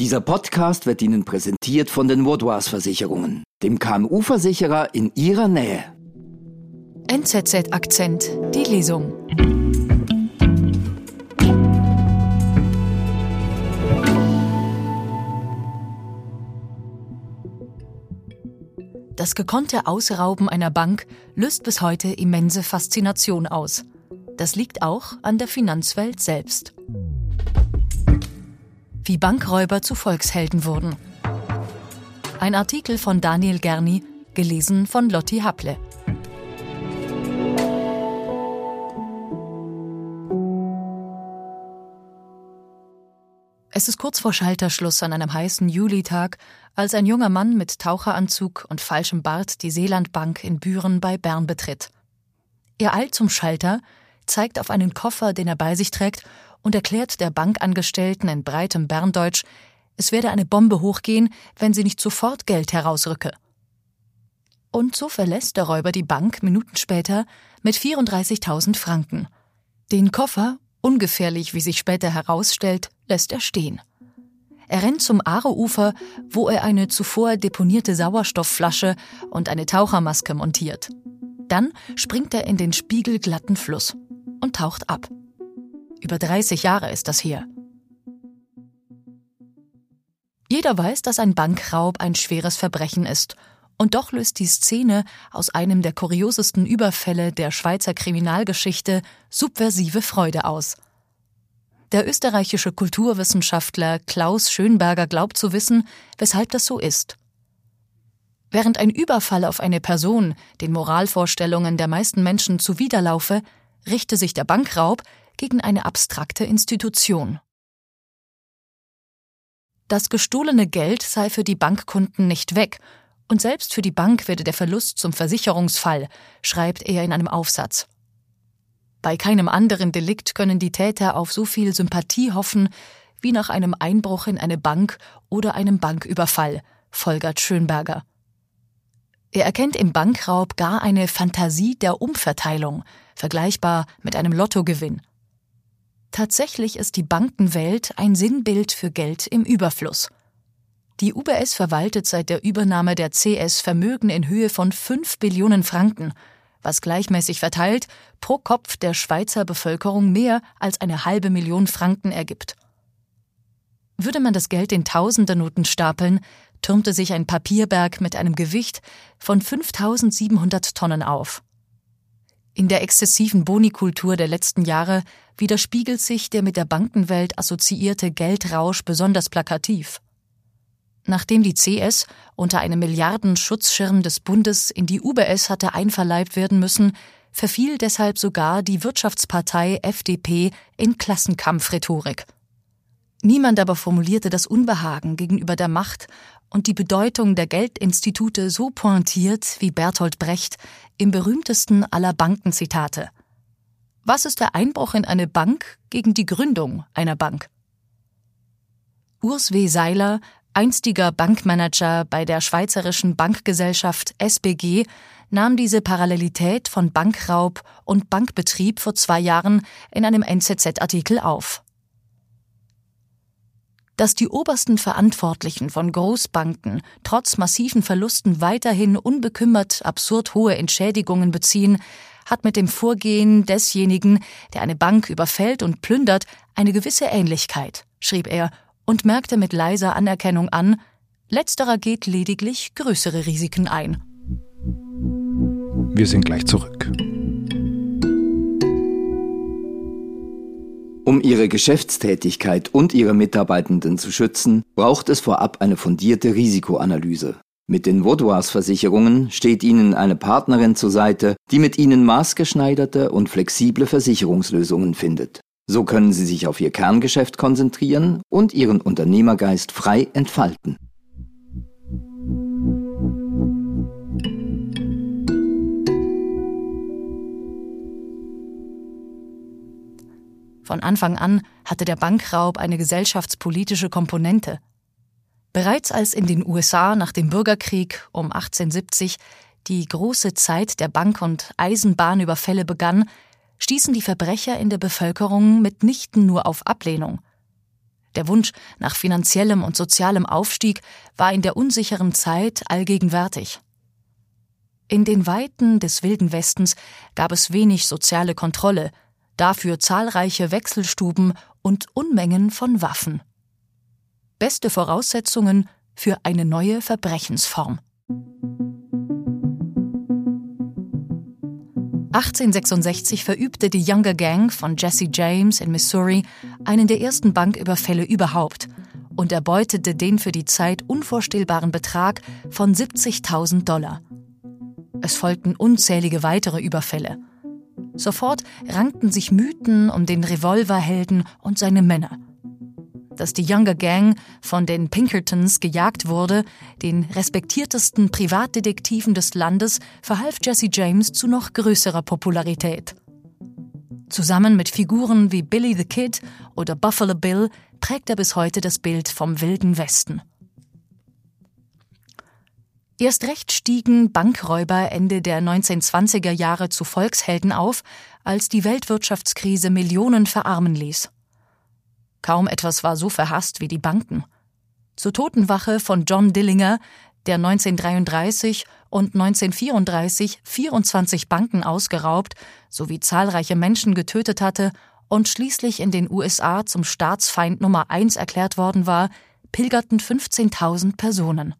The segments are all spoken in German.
Dieser Podcast wird Ihnen präsentiert von den Woodwars Versicherungen, dem KMU-Versicherer in Ihrer Nähe. NZZ Akzent, die Lesung. Das gekonnte Ausrauben einer Bank löst bis heute immense Faszination aus. Das liegt auch an der Finanzwelt selbst. Wie Bankräuber zu Volkshelden wurden. Ein Artikel von Daniel Gerni, gelesen von Lotti Happle. Es ist kurz vor Schalterschluss an einem heißen Julitag, als ein junger Mann mit Taucheranzug und falschem Bart die Seelandbank in Büren bei Bern betritt. Er eilt zum Schalter, zeigt auf einen Koffer, den er bei sich trägt, und erklärt der Bankangestellten in breitem Berndeutsch, es werde eine Bombe hochgehen, wenn sie nicht sofort Geld herausrücke. Und so verlässt der Räuber die Bank Minuten später mit 34.000 Franken. Den Koffer, ungefährlich wie sich später herausstellt, lässt er stehen. Er rennt zum Aareufer, wo er eine zuvor deponierte Sauerstoffflasche und eine Tauchermaske montiert. Dann springt er in den spiegelglatten Fluss und taucht ab. Über 30 Jahre ist das her. Jeder weiß, dass ein Bankraub ein schweres Verbrechen ist, und doch löst die Szene aus einem der kuriosesten Überfälle der Schweizer Kriminalgeschichte subversive Freude aus. Der österreichische Kulturwissenschaftler Klaus Schönberger glaubt zu wissen, weshalb das so ist. Während ein Überfall auf eine Person den Moralvorstellungen der meisten Menschen zuwiderlaufe, richte sich der Bankraub gegen eine abstrakte Institution. Das gestohlene Geld sei für die Bankkunden nicht weg, und selbst für die Bank werde der Verlust zum Versicherungsfall, schreibt er in einem Aufsatz. Bei keinem anderen Delikt können die Täter auf so viel Sympathie hoffen wie nach einem Einbruch in eine Bank oder einem Banküberfall, folgert Schönberger. Er erkennt im Bankraub gar eine Fantasie der Umverteilung, vergleichbar mit einem Lottogewinn. Tatsächlich ist die Bankenwelt ein Sinnbild für Geld im Überfluss. Die UBS verwaltet seit der Übernahme der CS Vermögen in Höhe von 5 Billionen Franken, was gleichmäßig verteilt pro Kopf der Schweizer Bevölkerung mehr als eine halbe Million Franken ergibt. Würde man das Geld in Tausender-Noten stapeln, türmte sich ein Papierberg mit einem Gewicht von 5700 Tonnen auf. In der exzessiven Bonikultur der letzten Jahre widerspiegelt sich der mit der Bankenwelt assoziierte Geldrausch besonders plakativ. Nachdem die CS unter einem Milliardenschutzschirm des Bundes in die UBS hatte einverleibt werden müssen, verfiel deshalb sogar die Wirtschaftspartei FDP in Klassenkampfrhetorik. Niemand aber formulierte das Unbehagen gegenüber der Macht und die Bedeutung der Geldinstitute so pointiert wie Bertolt Brecht im berühmtesten aller Bankenzitate. Was ist der Einbruch in eine Bank gegen die Gründung einer Bank? Urs W. Seiler, einstiger Bankmanager bei der Schweizerischen Bankgesellschaft SBG, nahm diese Parallelität von Bankraub und Bankbetrieb vor zwei Jahren in einem NZZ-Artikel auf dass die obersten Verantwortlichen von Großbanken trotz massiven Verlusten weiterhin unbekümmert absurd hohe Entschädigungen beziehen, hat mit dem Vorgehen desjenigen, der eine Bank überfällt und plündert, eine gewisse Ähnlichkeit, schrieb er und merkte mit leiser Anerkennung an, letzterer geht lediglich größere Risiken ein. Wir sind gleich zurück. Um ihre Geschäftstätigkeit und ihre Mitarbeitenden zu schützen, braucht es vorab eine fundierte Risikoanalyse. Mit den Woodwars Versicherungen steht Ihnen eine Partnerin zur Seite, die mit Ihnen maßgeschneiderte und flexible Versicherungslösungen findet. So können Sie sich auf Ihr Kerngeschäft konzentrieren und Ihren Unternehmergeist frei entfalten. Von Anfang an hatte der Bankraub eine gesellschaftspolitische Komponente. Bereits als in den USA nach dem Bürgerkrieg um 1870 die große Zeit der Bank- und Eisenbahnüberfälle begann, stießen die Verbrecher in der Bevölkerung mitnichten nur auf Ablehnung. Der Wunsch nach finanziellem und sozialem Aufstieg war in der unsicheren Zeit allgegenwärtig. In den Weiten des wilden Westens gab es wenig soziale Kontrolle, dafür zahlreiche Wechselstuben und Unmengen von Waffen. Beste Voraussetzungen für eine neue Verbrechensform. 1866 verübte die Younger Gang von Jesse James in Missouri einen der ersten Banküberfälle überhaupt und erbeutete den für die Zeit unvorstellbaren Betrag von 70.000 Dollar. Es folgten unzählige weitere Überfälle. Sofort rankten sich Mythen um den Revolverhelden und seine Männer dass die Younger Gang von den Pinkertons gejagt wurde, den respektiertesten Privatdetektiven des Landes, verhalf Jesse James zu noch größerer Popularität. Zusammen mit Figuren wie Billy the Kid oder Buffalo Bill prägt er bis heute das Bild vom wilden Westen. Erst recht stiegen Bankräuber Ende der 1920er Jahre zu Volkshelden auf, als die Weltwirtschaftskrise Millionen verarmen ließ. Kaum etwas war so verhasst wie die Banken. Zur Totenwache von John Dillinger, der 1933 und 1934 24 Banken ausgeraubt sowie zahlreiche Menschen getötet hatte und schließlich in den USA zum Staatsfeind Nummer eins erklärt worden war, pilgerten 15.000 Personen.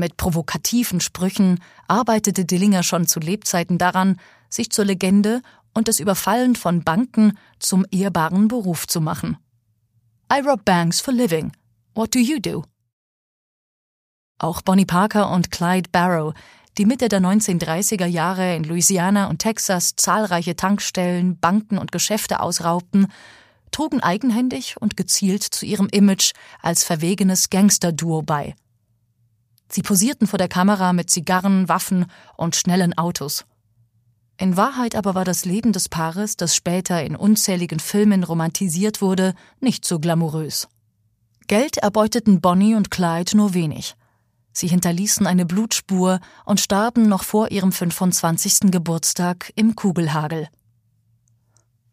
Mit provokativen Sprüchen arbeitete Dillinger schon zu Lebzeiten daran, sich zur Legende und das Überfallen von Banken zum ehrbaren Beruf zu machen. I rob banks for living. What do you do? Auch Bonnie Parker und Clyde Barrow, die Mitte der 1930er Jahre in Louisiana und Texas zahlreiche Tankstellen, Banken und Geschäfte ausraubten, trugen eigenhändig und gezielt zu ihrem Image als verwegenes Gangsterduo bei. Sie posierten vor der Kamera mit Zigarren, Waffen und schnellen Autos. In Wahrheit aber war das Leben des Paares, das später in unzähligen Filmen romantisiert wurde, nicht so glamourös. Geld erbeuteten Bonnie und Clyde nur wenig. Sie hinterließen eine Blutspur und starben noch vor ihrem 25. Geburtstag im Kugelhagel.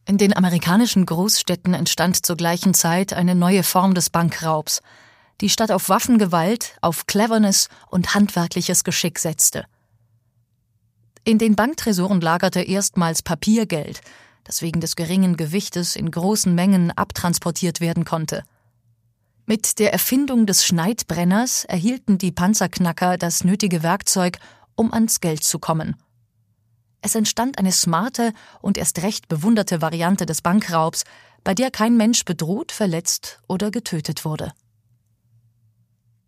In den amerikanischen Großstädten entstand zur gleichen Zeit eine neue Form des Bankraubs, die statt auf Waffengewalt auf Cleverness und handwerkliches Geschick setzte – in den Banktresoren lagerte erstmals Papiergeld, das wegen des geringen Gewichtes in großen Mengen abtransportiert werden konnte. Mit der Erfindung des Schneidbrenners erhielten die Panzerknacker das nötige Werkzeug, um ans Geld zu kommen. Es entstand eine smarte und erst recht bewunderte Variante des Bankraubs, bei der kein Mensch bedroht, verletzt oder getötet wurde.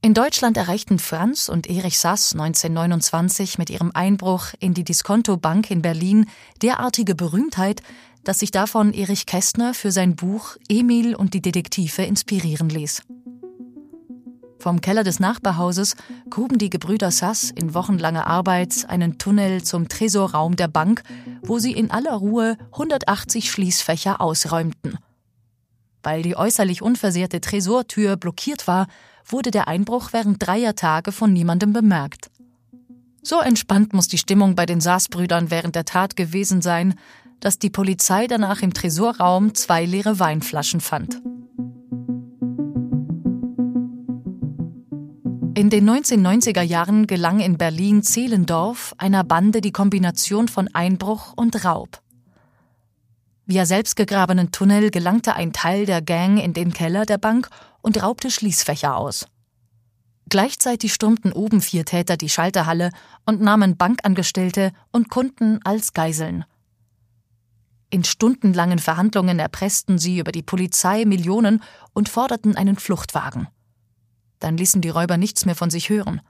In Deutschland erreichten Franz und Erich Sass 1929 mit ihrem Einbruch in die Diskonto Bank in Berlin derartige Berühmtheit, dass sich davon Erich Kästner für sein Buch Emil und die Detektive inspirieren ließ. Vom Keller des Nachbarhauses gruben die Gebrüder Sass in wochenlanger Arbeit einen Tunnel zum Tresorraum der Bank, wo sie in aller Ruhe 180 Schließfächer ausräumten. Weil die äußerlich unversehrte Tresortür blockiert war, wurde der Einbruch während dreier Tage von niemandem bemerkt. So entspannt muss die Stimmung bei den Saas-Brüdern während der Tat gewesen sein, dass die Polizei danach im Tresorraum zwei leere Weinflaschen fand. In den 1990er Jahren gelang in Berlin-Zehlendorf einer Bande die Kombination von Einbruch und Raub. Via selbstgegrabenen Tunnel gelangte ein Teil der Gang in den Keller der Bank und raubte Schließfächer aus. Gleichzeitig stürmten oben vier Täter die Schalterhalle und nahmen Bankangestellte und Kunden als Geiseln. In stundenlangen Verhandlungen erpressten sie über die Polizei Millionen und forderten einen Fluchtwagen. Dann ließen die Räuber nichts mehr von sich hören.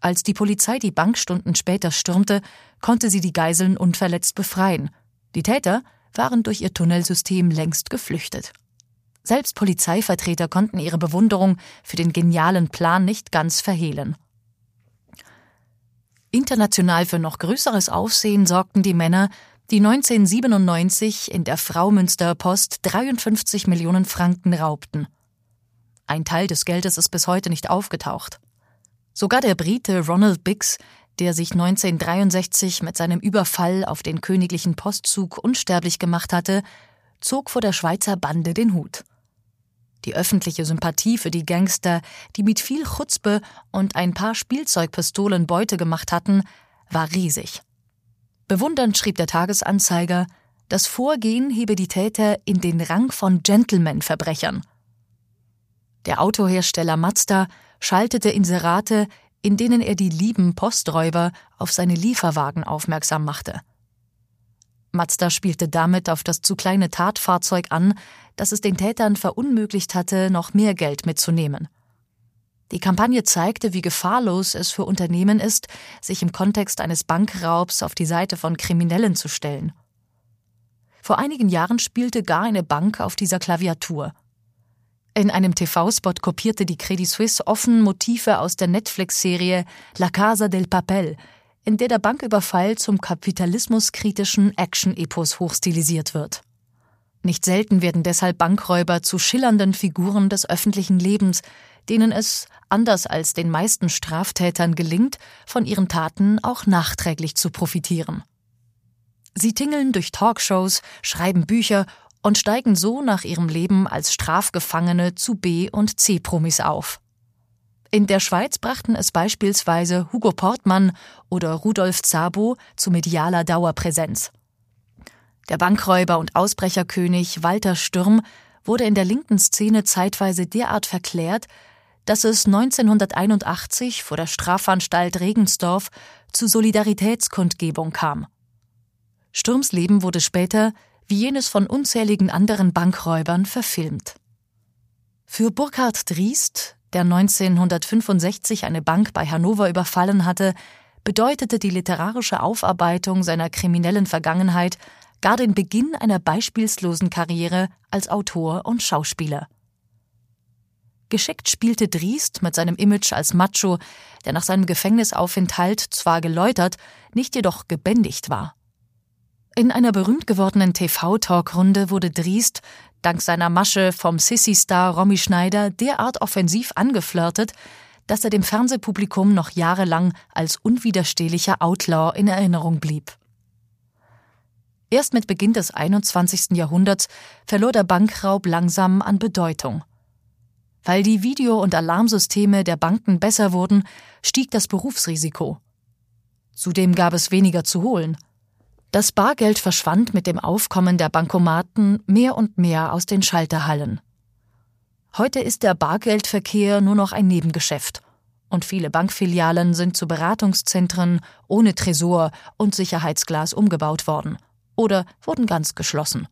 Als die Polizei die Bank Stunden später stürmte, konnte sie die Geiseln unverletzt befreien. Die Täter waren durch ihr Tunnelsystem längst geflüchtet. Selbst Polizeivertreter konnten ihre Bewunderung für den genialen Plan nicht ganz verhehlen. International für noch größeres Aufsehen sorgten die Männer, die 1997 in der Fraumünster Post 53 Millionen Franken raubten. Ein Teil des Geldes ist bis heute nicht aufgetaucht. Sogar der Brite Ronald Biggs, der sich 1963 mit seinem Überfall auf den königlichen Postzug unsterblich gemacht hatte, zog vor der Schweizer Bande den Hut. Die öffentliche Sympathie für die Gangster, die mit viel Chutzpe und ein paar Spielzeugpistolen Beute gemacht hatten, war riesig. Bewundernd schrieb der Tagesanzeiger, das Vorgehen hebe die Täter in den Rang von Gentleman-Verbrechern. Der Autohersteller Mazda schaltete Inserate, in denen er die lieben Posträuber auf seine Lieferwagen aufmerksam machte. Mazda spielte damit auf das zu kleine Tatfahrzeug an, das es den Tätern verunmöglicht hatte, noch mehr Geld mitzunehmen. Die Kampagne zeigte, wie gefahrlos es für Unternehmen ist, sich im Kontext eines Bankraubs auf die Seite von Kriminellen zu stellen. Vor einigen Jahren spielte gar eine Bank auf dieser Klaviatur. In einem TV-Spot kopierte die Credit Suisse offen Motive aus der Netflix-Serie La Casa del Papel, in der der Banküberfall zum kapitalismuskritischen Action-Epos hochstilisiert wird. Nicht selten werden deshalb Bankräuber zu schillernden Figuren des öffentlichen Lebens, denen es, anders als den meisten Straftätern gelingt, von ihren Taten auch nachträglich zu profitieren. Sie tingeln durch Talkshows, schreiben Bücher und steigen so nach ihrem Leben als Strafgefangene zu B- und C-Promis auf. In der Schweiz brachten es beispielsweise Hugo Portmann oder Rudolf Zabo zu medialer Dauerpräsenz. Der Bankräuber und Ausbrecherkönig Walter Stürm wurde in der linken Szene zeitweise derart verklärt, dass es 1981 vor der Strafanstalt Regensdorf zu Solidaritätskundgebung kam. Stürms Leben wurde später, wie jenes von unzähligen anderen Bankräubern, verfilmt. Für Burkhard Driest, der 1965 eine Bank bei Hannover überfallen hatte, bedeutete die literarische Aufarbeitung seiner kriminellen Vergangenheit gar den Beginn einer beispielslosen Karriere als Autor und Schauspieler. Geschickt spielte Driest mit seinem Image als Macho, der nach seinem Gefängnisaufenthalt zwar geläutert, nicht jedoch gebändigt war. In einer berühmt gewordenen TV-Talkrunde wurde Driest dank seiner Masche vom Sissy-Star Romy Schneider derart offensiv angeflirtet, dass er dem Fernsehpublikum noch jahrelang als unwiderstehlicher Outlaw in Erinnerung blieb. Erst mit Beginn des 21. Jahrhunderts verlor der Bankraub langsam an Bedeutung. Weil die Video- und Alarmsysteme der Banken besser wurden, stieg das Berufsrisiko. Zudem gab es weniger zu holen. Das Bargeld verschwand mit dem Aufkommen der Bankomaten mehr und mehr aus den Schalterhallen. Heute ist der Bargeldverkehr nur noch ein Nebengeschäft und viele Bankfilialen sind zu Beratungszentren ohne Tresor und Sicherheitsglas umgebaut worden oder wurden ganz geschlossen.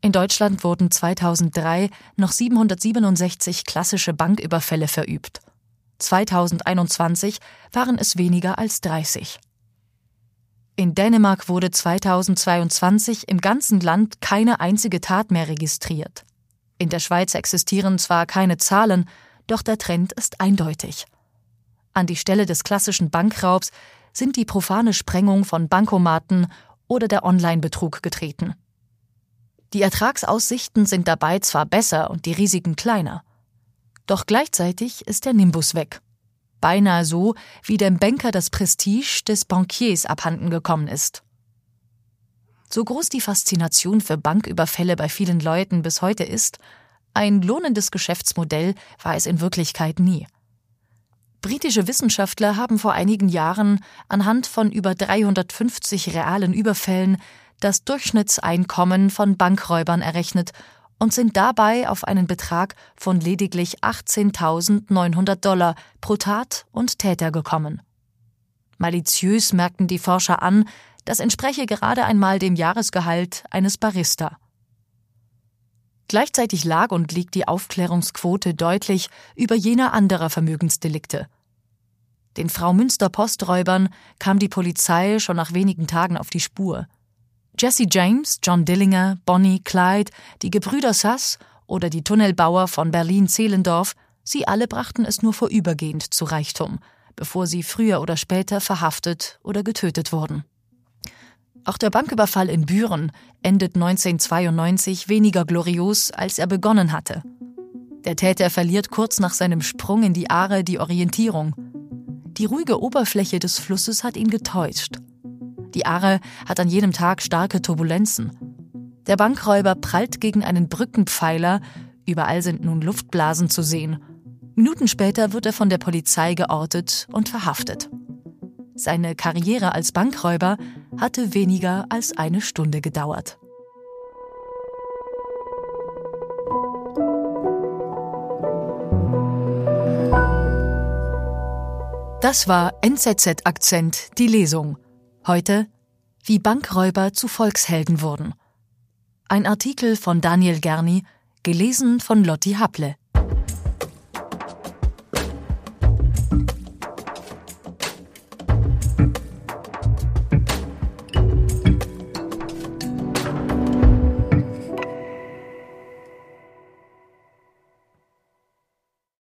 In Deutschland wurden 2003 noch 767 klassische Banküberfälle verübt. 2021 waren es weniger als 30. In Dänemark wurde 2022 im ganzen Land keine einzige Tat mehr registriert. In der Schweiz existieren zwar keine Zahlen, doch der Trend ist eindeutig. An die Stelle des klassischen Bankraubs sind die profane Sprengung von Bankomaten oder der Online-Betrug getreten. Die Ertragsaussichten sind dabei zwar besser und die Risiken kleiner. Doch gleichzeitig ist der Nimbus weg beinahe so, wie dem Banker das Prestige des Bankiers abhanden gekommen ist. So groß die Faszination für Banküberfälle bei vielen Leuten bis heute ist, ein lohnendes Geschäftsmodell war es in Wirklichkeit nie. Britische Wissenschaftler haben vor einigen Jahren anhand von über 350 realen Überfällen das Durchschnittseinkommen von Bankräubern errechnet und sind dabei auf einen Betrag von lediglich 18.900 Dollar pro Tat und Täter gekommen. Maliziös merkten die Forscher an, das entspreche gerade einmal dem Jahresgehalt eines Barista. Gleichzeitig lag und liegt die Aufklärungsquote deutlich über jener anderer Vermögensdelikte. Den Frau Münster Posträubern kam die Polizei schon nach wenigen Tagen auf die Spur. Jesse James, John Dillinger, Bonnie, Clyde, die Gebrüder Sass oder die Tunnelbauer von Berlin-Zehlendorf, sie alle brachten es nur vorübergehend zu Reichtum, bevor sie früher oder später verhaftet oder getötet wurden. Auch der Banküberfall in Büren endet 1992 weniger glorios, als er begonnen hatte. Der Täter verliert kurz nach seinem Sprung in die Aare die Orientierung. Die ruhige Oberfläche des Flusses hat ihn getäuscht. Die Aare hat an jedem Tag starke Turbulenzen. Der Bankräuber prallt gegen einen Brückenpfeiler, Überall sind nun Luftblasen zu sehen. Minuten später wird er von der Polizei geortet und verhaftet. Seine Karriere als Bankräuber hatte weniger als eine Stunde gedauert. Das war NZZ Akzent, die Lesung. Heute, wie Bankräuber zu Volkshelden wurden. Ein Artikel von Daniel Gerni, gelesen von Lotti Haple.